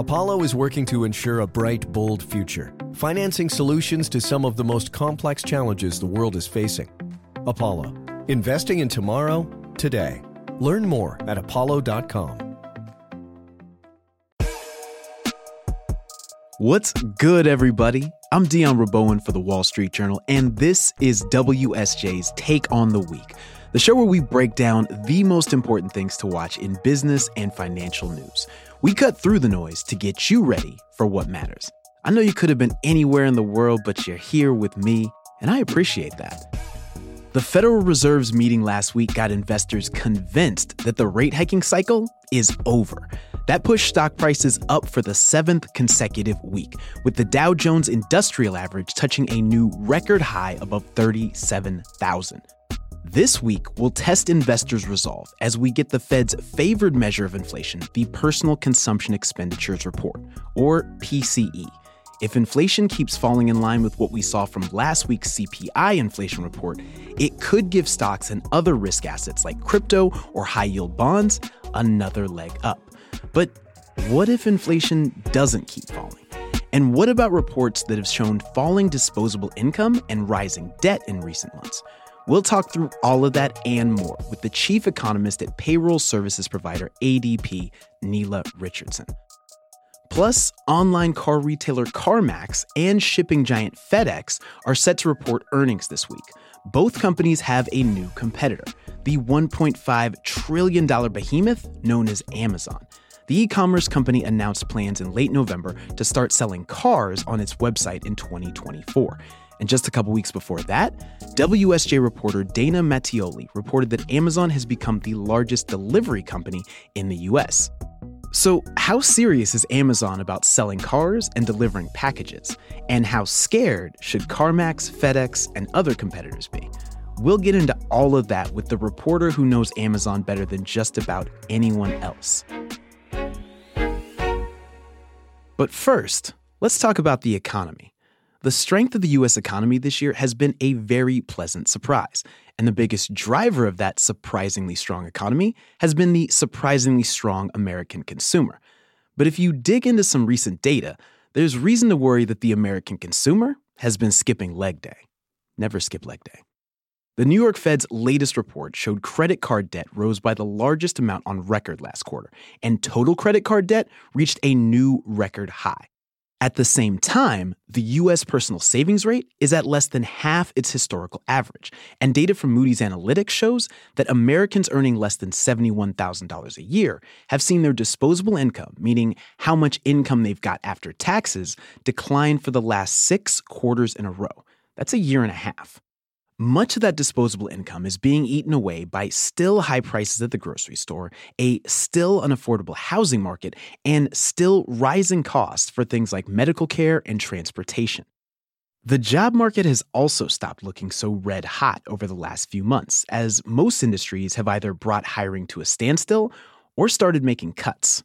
Apollo is working to ensure a bright, bold future, financing solutions to some of the most complex challenges the world is facing. Apollo, investing in tomorrow, today. Learn more at apollo.com. What's good, everybody? I'm Dion Rabouin for the Wall Street Journal, and this is WSJ's Take on the Week, the show where we break down the most important things to watch in business and financial news. We cut through the noise to get you ready for what matters. I know you could have been anywhere in the world, but you're here with me, and I appreciate that. The Federal Reserve's meeting last week got investors convinced that the rate hiking cycle is over. That pushed stock prices up for the seventh consecutive week, with the Dow Jones Industrial Average touching a new record high above 37,000. This week, we'll test investors' resolve as we get the Fed's favored measure of inflation, the Personal Consumption Expenditures Report, or PCE. If inflation keeps falling in line with what we saw from last week's CPI inflation report, it could give stocks and other risk assets like crypto or high yield bonds another leg up. But what if inflation doesn't keep falling? And what about reports that have shown falling disposable income and rising debt in recent months? We'll talk through all of that and more with the chief economist at payroll services provider ADP, Nela Richardson. Plus, online car retailer CarMax and shipping giant FedEx are set to report earnings this week. Both companies have a new competitor, the $1.5 trillion behemoth known as Amazon. The e commerce company announced plans in late November to start selling cars on its website in 2024. And just a couple weeks before that, WSJ reporter Dana Mattioli reported that Amazon has become the largest delivery company in the US. So, how serious is Amazon about selling cars and delivering packages? And how scared should CarMax, FedEx, and other competitors be? We'll get into all of that with the reporter who knows Amazon better than just about anyone else. But first, let's talk about the economy. The strength of the US economy this year has been a very pleasant surprise. And the biggest driver of that surprisingly strong economy has been the surprisingly strong American consumer. But if you dig into some recent data, there's reason to worry that the American consumer has been skipping leg day. Never skip leg day. The New York Fed's latest report showed credit card debt rose by the largest amount on record last quarter, and total credit card debt reached a new record high. At the same time, the US personal savings rate is at less than half its historical average, and data from Moody's Analytics shows that Americans earning less than $71,000 a year have seen their disposable income, meaning how much income they've got after taxes, decline for the last six quarters in a row. That's a year and a half. Much of that disposable income is being eaten away by still high prices at the grocery store, a still unaffordable housing market, and still rising costs for things like medical care and transportation. The job market has also stopped looking so red hot over the last few months, as most industries have either brought hiring to a standstill or started making cuts.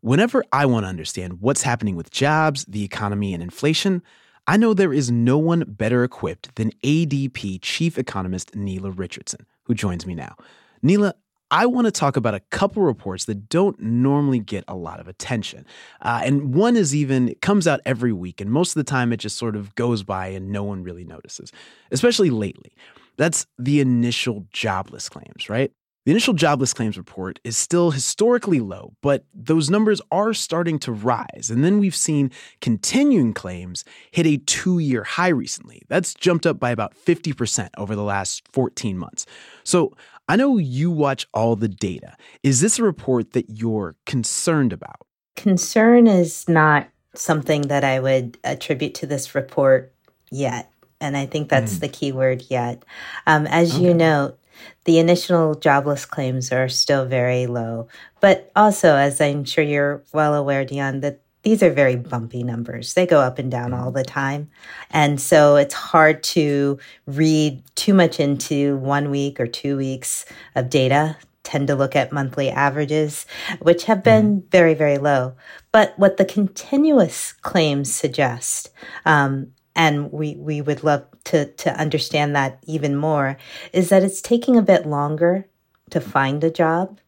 Whenever I want to understand what's happening with jobs, the economy, and inflation, I know there is no one better equipped than ADP chief economist Nela Richardson, who joins me now. Nela, I want to talk about a couple reports that don't normally get a lot of attention. Uh, and one is even, it comes out every week, and most of the time it just sort of goes by and no one really notices, especially lately. That's the initial jobless claims, right? The initial jobless claims report is still historically low, but those numbers are starting to rise. And then we've seen continuing claims hit a two year high recently. That's jumped up by about 50% over the last 14 months. So I know you watch all the data. Is this a report that you're concerned about? Concern is not something that I would attribute to this report yet. And I think that's mm. the key word yet. Um, as okay. you note, the initial jobless claims are still very low. But also, as I'm sure you're well aware, Dion, that these are very bumpy numbers. They go up and down all the time. And so it's hard to read too much into one week or two weeks of data. Tend to look at monthly averages, which have been mm-hmm. very, very low. But what the continuous claims suggest um, and we, we would love to, to understand that even more, is that it's taking a bit longer to find a job.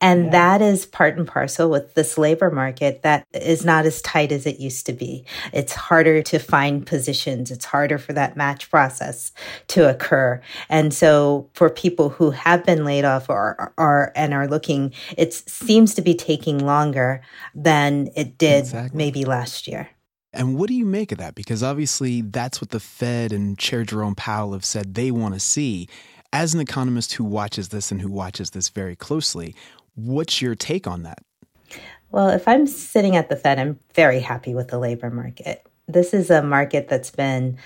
And yeah. that is part and parcel with this labor market that is not as tight as it used to be. It's harder to find positions. It's harder for that match process to occur. And so for people who have been laid off or are and are looking, it seems to be taking longer than it did exactly. maybe last year. And what do you make of that? Because obviously that's what the Fed and Chair Jerome Powell have said they want to see. As an economist who watches this and who watches this very closely, what's your take on that? Well, if I'm sitting at the Fed, I'm very happy with the labor market. This is a market that's been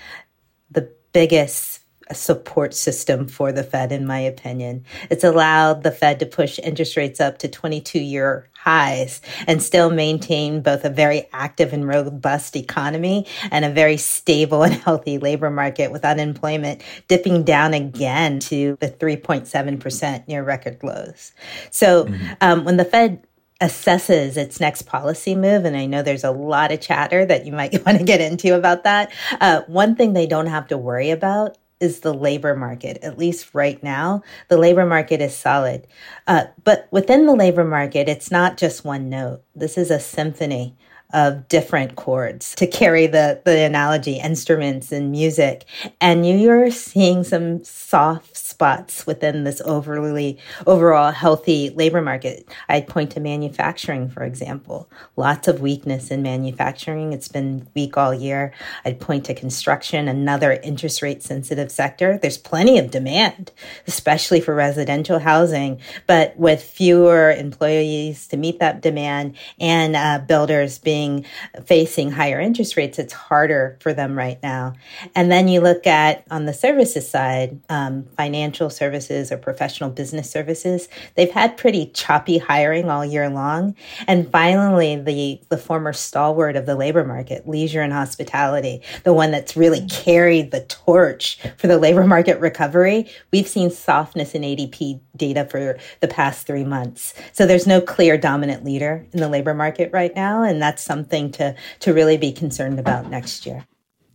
the biggest support system for the Fed, in my opinion. It's allowed the Fed to push interest rates up to 22 year highs and still maintain both a very active and robust economy and a very stable and healthy labor market with unemployment dipping down again to the 3.7% near record lows. So mm-hmm. um, when the Fed assesses its next policy move, and I know there's a lot of chatter that you might want to get into about that. Uh, one thing they don't have to worry about is the labor market. At least right now, the labor market is solid. Uh, but within the labor market, it's not just one note. This is a symphony of different chords to carry the, the analogy, instruments and music. And you're seeing some soft spots within this overly overall healthy labor market. I'd point to manufacturing, for example. Lots of weakness in manufacturing. It's been weak all year. I'd point to construction, another interest rate sensitive sector. There's plenty of demand, especially for residential housing, but with fewer employees to meet that demand and uh, builders being facing higher interest rates, it's harder for them right now. And then you look at on the services side, um, financial services or professional business services, they've had pretty choppy hiring all year long. And finally, the the former stalwart of the labor market, leisure and hospitality, the one that's really carried the torch for the labor market recovery, we've seen softness in ADP data for the past three months. So there's no clear dominant leader in the labor market right now, and that's something to, to really be concerned about next year.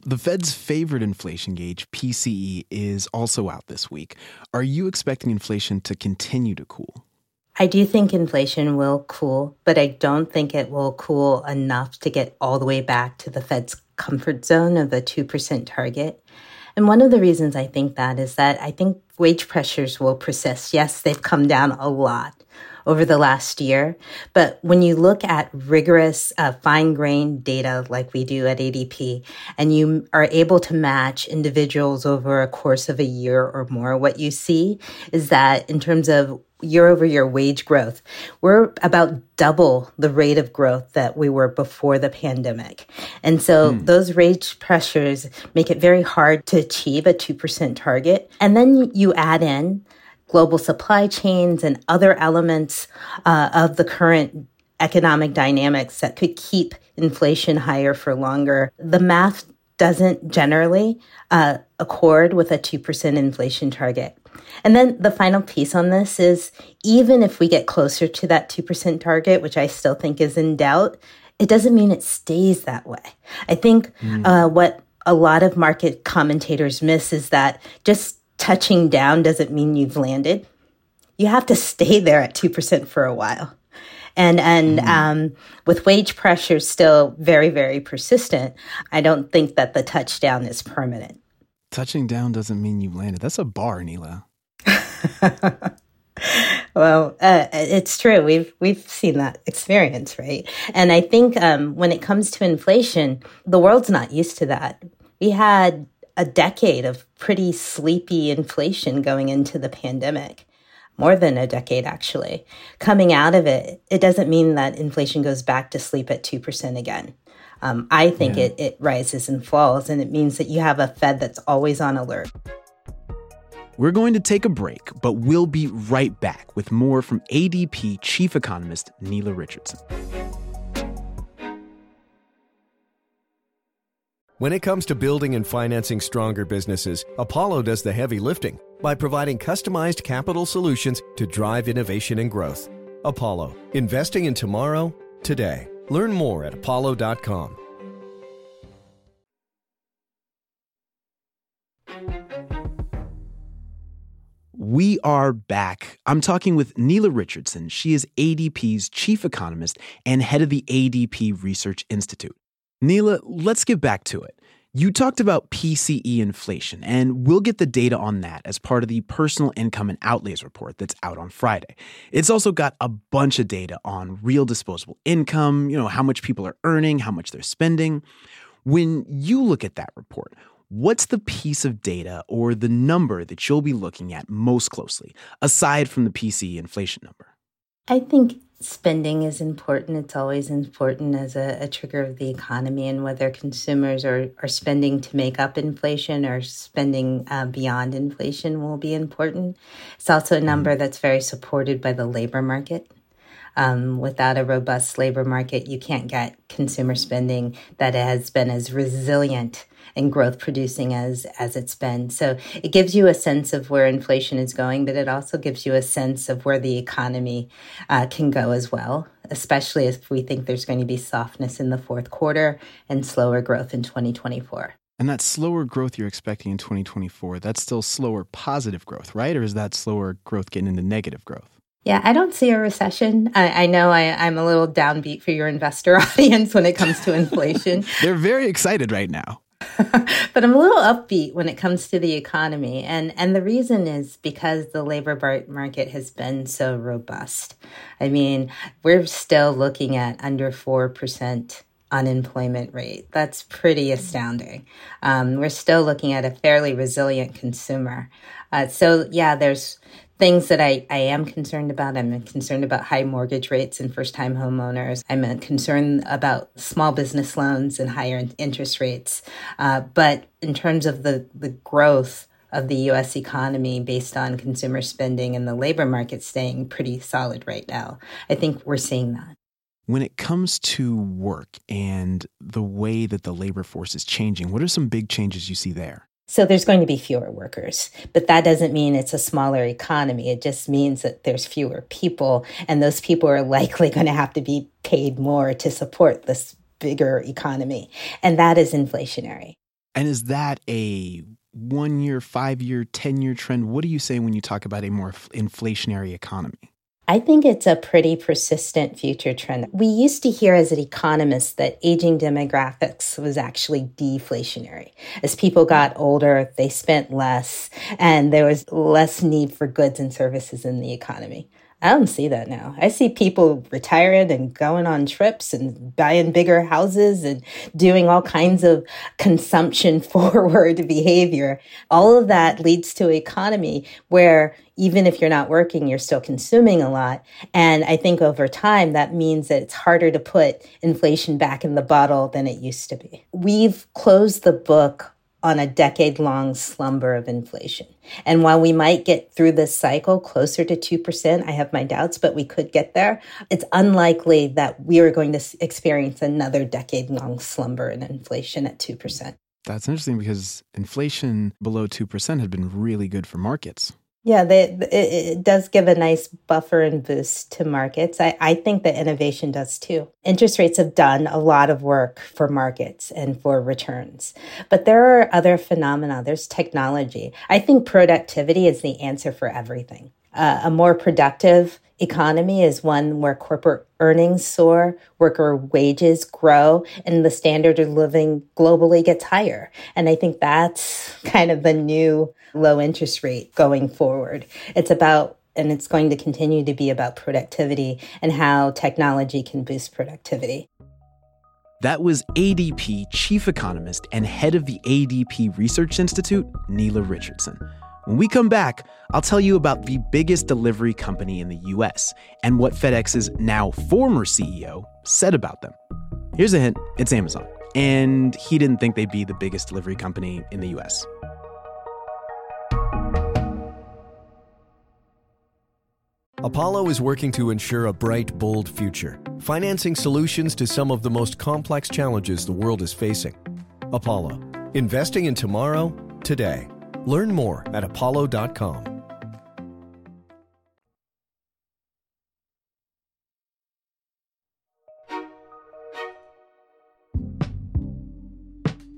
The Fed's favorite inflation gauge, PCE, is also out this week. Are you expecting inflation to continue to cool? I do think inflation will cool, but I don't think it will cool enough to get all the way back to the Fed's comfort zone of a 2% target. And one of the reasons I think that is that I think wage pressures will persist. Yes, they've come down a lot over the last year. But when you look at rigorous, uh, fine grained data like we do at ADP, and you are able to match individuals over a course of a year or more, what you see is that in terms of year over year wage growth, we're about double the rate of growth that we were before the pandemic. And so mm. those wage pressures make it very hard to achieve a 2% target. And then you add in global supply chains and other elements uh, of the current economic dynamics that could keep inflation higher for longer. The math doesn't generally uh, accord with a 2% inflation target. And then the final piece on this is even if we get closer to that 2% target, which I still think is in doubt, it doesn't mean it stays that way. I think mm. uh, what a lot of market commentators miss is that just touching down doesn't mean you've landed. You have to stay there at 2% for a while. And, and, mm. um, with wage pressure still very, very persistent, I don't think that the touchdown is permanent. Touching down doesn't mean you've landed. That's a bar, Nela. well, uh, it's true. We've we've seen that experience, right? And I think um, when it comes to inflation, the world's not used to that. We had a decade of pretty sleepy inflation going into the pandemic. More than a decade, actually. Coming out of it, it doesn't mean that inflation goes back to sleep at 2% again. Um, I think yeah. it, it rises and falls, and it means that you have a Fed that's always on alert. We're going to take a break, but we'll be right back with more from ADP Chief Economist Nela Richardson. When it comes to building and financing stronger businesses, Apollo does the heavy lifting by providing customized capital solutions to drive innovation and growth. Apollo, investing in tomorrow, today. Learn more at apollo.com. We are back. I'm talking with Nela Richardson. She is ADP's chief economist and head of the ADP Research Institute. Nela, let's get back to it. You talked about PCE inflation, and we'll get the data on that as part of the Personal Income and Outlays report that's out on Friday. It's also got a bunch of data on real disposable income, you know, how much people are earning, how much they're spending. When you look at that report, what's the piece of data or the number that you'll be looking at most closely, aside from the PCE inflation number? I think spending is important. It's always important as a, a, trigger of the economy, and whether consumers are, are spending to make up inflation or spending uh, beyond inflation will be important. It's also a number mm-hmm. that's very supported by the labor market. Um, without a robust labor market, you can't get consumer spending that has been as resilient and growth producing as as it's been. So it gives you a sense of where inflation is going, but it also gives you a sense of where the economy uh, can go as well. Especially if we think there's going to be softness in the fourth quarter and slower growth in 2024. And that slower growth you're expecting in 2024, that's still slower positive growth, right? Or is that slower growth getting into negative growth? Yeah, I don't see a recession. I, I know I, am a little downbeat for your investor audience when it comes to inflation. They're very excited right now. but I'm a little upbeat when it comes to the economy. And, and the reason is because the labor market has been so robust. I mean, we're still looking at under 4% unemployment rate. That's pretty astounding. Um, we're still looking at a fairly resilient consumer. Uh, so, yeah, there's things that I, I am concerned about. I'm concerned about high mortgage rates and first time homeowners. I'm concerned about small business loans and higher interest rates. Uh, but in terms of the, the growth of the US economy based on consumer spending and the labor market staying pretty solid right now, I think we're seeing that. When it comes to work and the way that the labor force is changing, what are some big changes you see there? So there's going to be fewer workers, but that doesn't mean it's a smaller economy. It just means that there's fewer people, and those people are likely going to have to be paid more to support this bigger economy. And that is inflationary. And is that a one year, five year, 10 year trend? What do you say when you talk about a more inflationary economy? I think it's a pretty persistent future trend. We used to hear as an economist that aging demographics was actually deflationary. As people got older, they spent less and there was less need for goods and services in the economy. I don't see that now. I see people retiring and going on trips and buying bigger houses and doing all kinds of consumption forward behavior. All of that leads to an economy where even if you're not working, you're still consuming a lot. And I think over time, that means that it's harder to put inflation back in the bottle than it used to be. We've closed the book on a decade long slumber of inflation. And while we might get through this cycle closer to 2%, I have my doubts, but we could get there. It's unlikely that we are going to experience another decade long slumber in inflation at 2%. That's interesting because inflation below 2% had been really good for markets. Yeah, they, it, it, does give a nice buffer and boost to markets. I, I think that innovation does too. Interest rates have done a lot of work for markets and for returns. But there are other phenomena. There's technology. I think productivity is the answer for everything. Uh, a more productive economy is one where corporate earnings soar, worker wages grow, and the standard of living globally gets higher. And I think that's kind of the new low interest rate going forward. It's about and it's going to continue to be about productivity and how technology can boost productivity. That was ADP chief economist and head of the ADP Research Institute, Nela Richardson. When we come back, I'll tell you about the biggest delivery company in the US and what FedEx's now former CEO said about them. Here's a hint it's Amazon. And he didn't think they'd be the biggest delivery company in the US. Apollo is working to ensure a bright, bold future, financing solutions to some of the most complex challenges the world is facing. Apollo, investing in tomorrow, today. Learn more at apollo.com.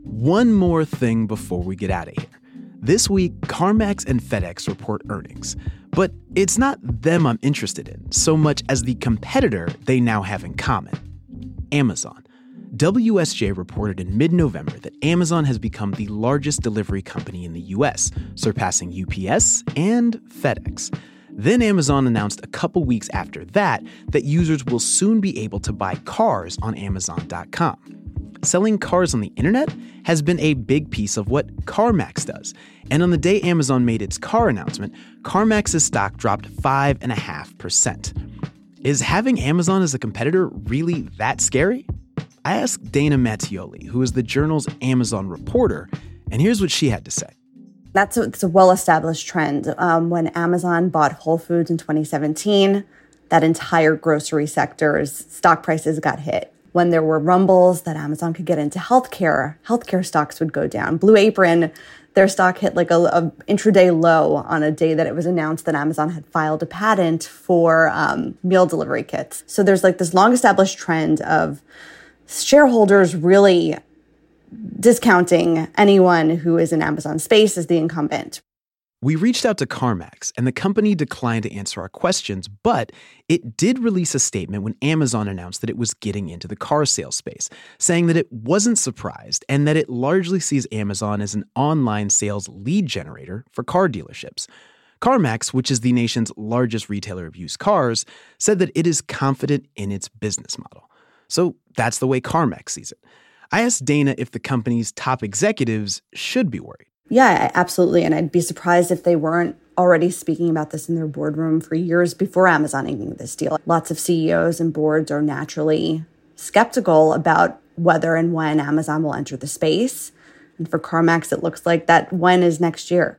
One more thing before we get out of here. This week, CarMax and FedEx report earnings. But it's not them I'm interested in so much as the competitor they now have in common Amazon. WSJ reported in mid November that Amazon has become the largest delivery company in the US, surpassing UPS and FedEx. Then Amazon announced a couple weeks after that that users will soon be able to buy cars on Amazon.com. Selling cars on the internet has been a big piece of what CarMax does. And on the day Amazon made its car announcement, CarMax's stock dropped 5.5%. Is having Amazon as a competitor really that scary? I asked Dana Mattioli, who is the journal's Amazon reporter, and here's what she had to say. That's a, a well established trend. Um, when Amazon bought Whole Foods in 2017, that entire grocery sector's stock prices got hit. When there were rumbles that Amazon could get into healthcare, healthcare stocks would go down. Blue Apron, their stock hit like a, a intraday low on a day that it was announced that Amazon had filed a patent for um, meal delivery kits. So there's like this long established trend of shareholders really discounting anyone who is in Amazon space as the incumbent. We reached out to CarMax, and the company declined to answer our questions, but it did release a statement when Amazon announced that it was getting into the car sales space, saying that it wasn't surprised and that it largely sees Amazon as an online sales lead generator for car dealerships. CarMax, which is the nation's largest retailer of used cars, said that it is confident in its business model. So that's the way CarMax sees it. I asked Dana if the company's top executives should be worried. Yeah, absolutely. And I'd be surprised if they weren't already speaking about this in their boardroom for years before Amazon inking this deal. Lots of CEOs and boards are naturally skeptical about whether and when Amazon will enter the space. And for CarMax, it looks like that when is next year.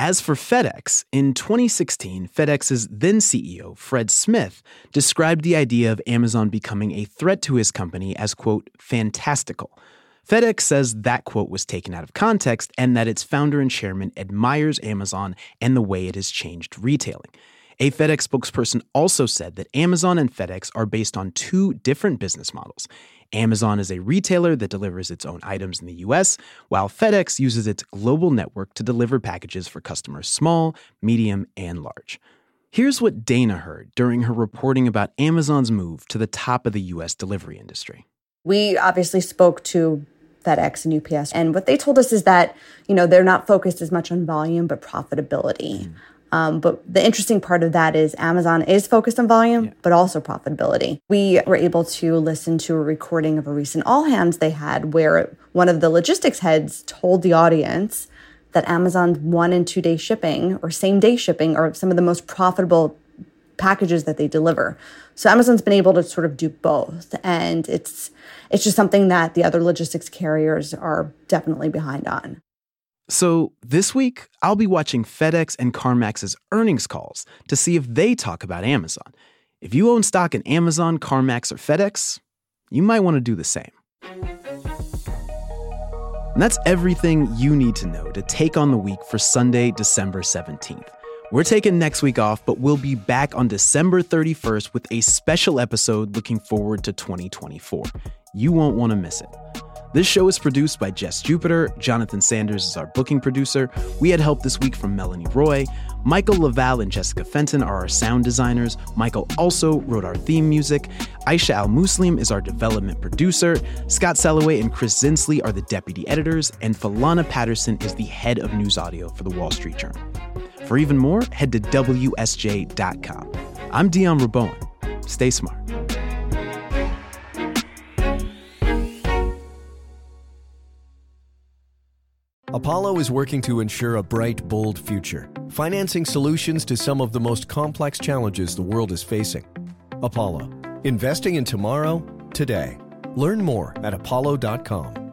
As for FedEx, in 2016, FedEx's then CEO, Fred Smith, described the idea of Amazon becoming a threat to his company as, quote, fantastical. FedEx says that quote was taken out of context and that its founder and chairman admires Amazon and the way it has changed retailing. A FedEx spokesperson also said that Amazon and FedEx are based on two different business models. Amazon is a retailer that delivers its own items in the US, while FedEx uses its global network to deliver packages for customers small, medium, and large. Here's what Dana heard during her reporting about Amazon's move to the top of the US delivery industry. We obviously spoke to FedEx and UPS. And what they told us is that, you know, they're not focused as much on volume, but profitability. Mm. Um, but the interesting part of that is Amazon is focused on volume, yeah. but also profitability. We were able to listen to a recording of a recent all hands they had where one of the logistics heads told the audience that Amazon's one and two day shipping or same day shipping are some of the most profitable packages that they deliver. So Amazon's been able to sort of do both. And it's it's just something that the other logistics carriers are definitely behind on. So, this week, I'll be watching FedEx and CarMax's earnings calls to see if they talk about Amazon. If you own stock in Amazon, CarMax, or FedEx, you might want to do the same. And that's everything you need to know to take on the week for Sunday, December 17th. We're taking next week off, but we'll be back on December 31st with a special episode looking forward to 2024. You won't want to miss it. This show is produced by Jess Jupiter. Jonathan Sanders is our booking producer. We had help this week from Melanie Roy. Michael LaValle and Jessica Fenton are our sound designers. Michael also wrote our theme music. Aisha Al Muslim is our development producer. Scott Saloway and Chris Zinsli are the deputy editors. And Falana Patterson is the head of news audio for the Wall Street Journal. For even more, head to WSJ.com. I'm Dion Rabouin. Stay smart. Apollo is working to ensure a bright, bold future, financing solutions to some of the most complex challenges the world is facing. Apollo, investing in tomorrow, today. Learn more at apollo.com.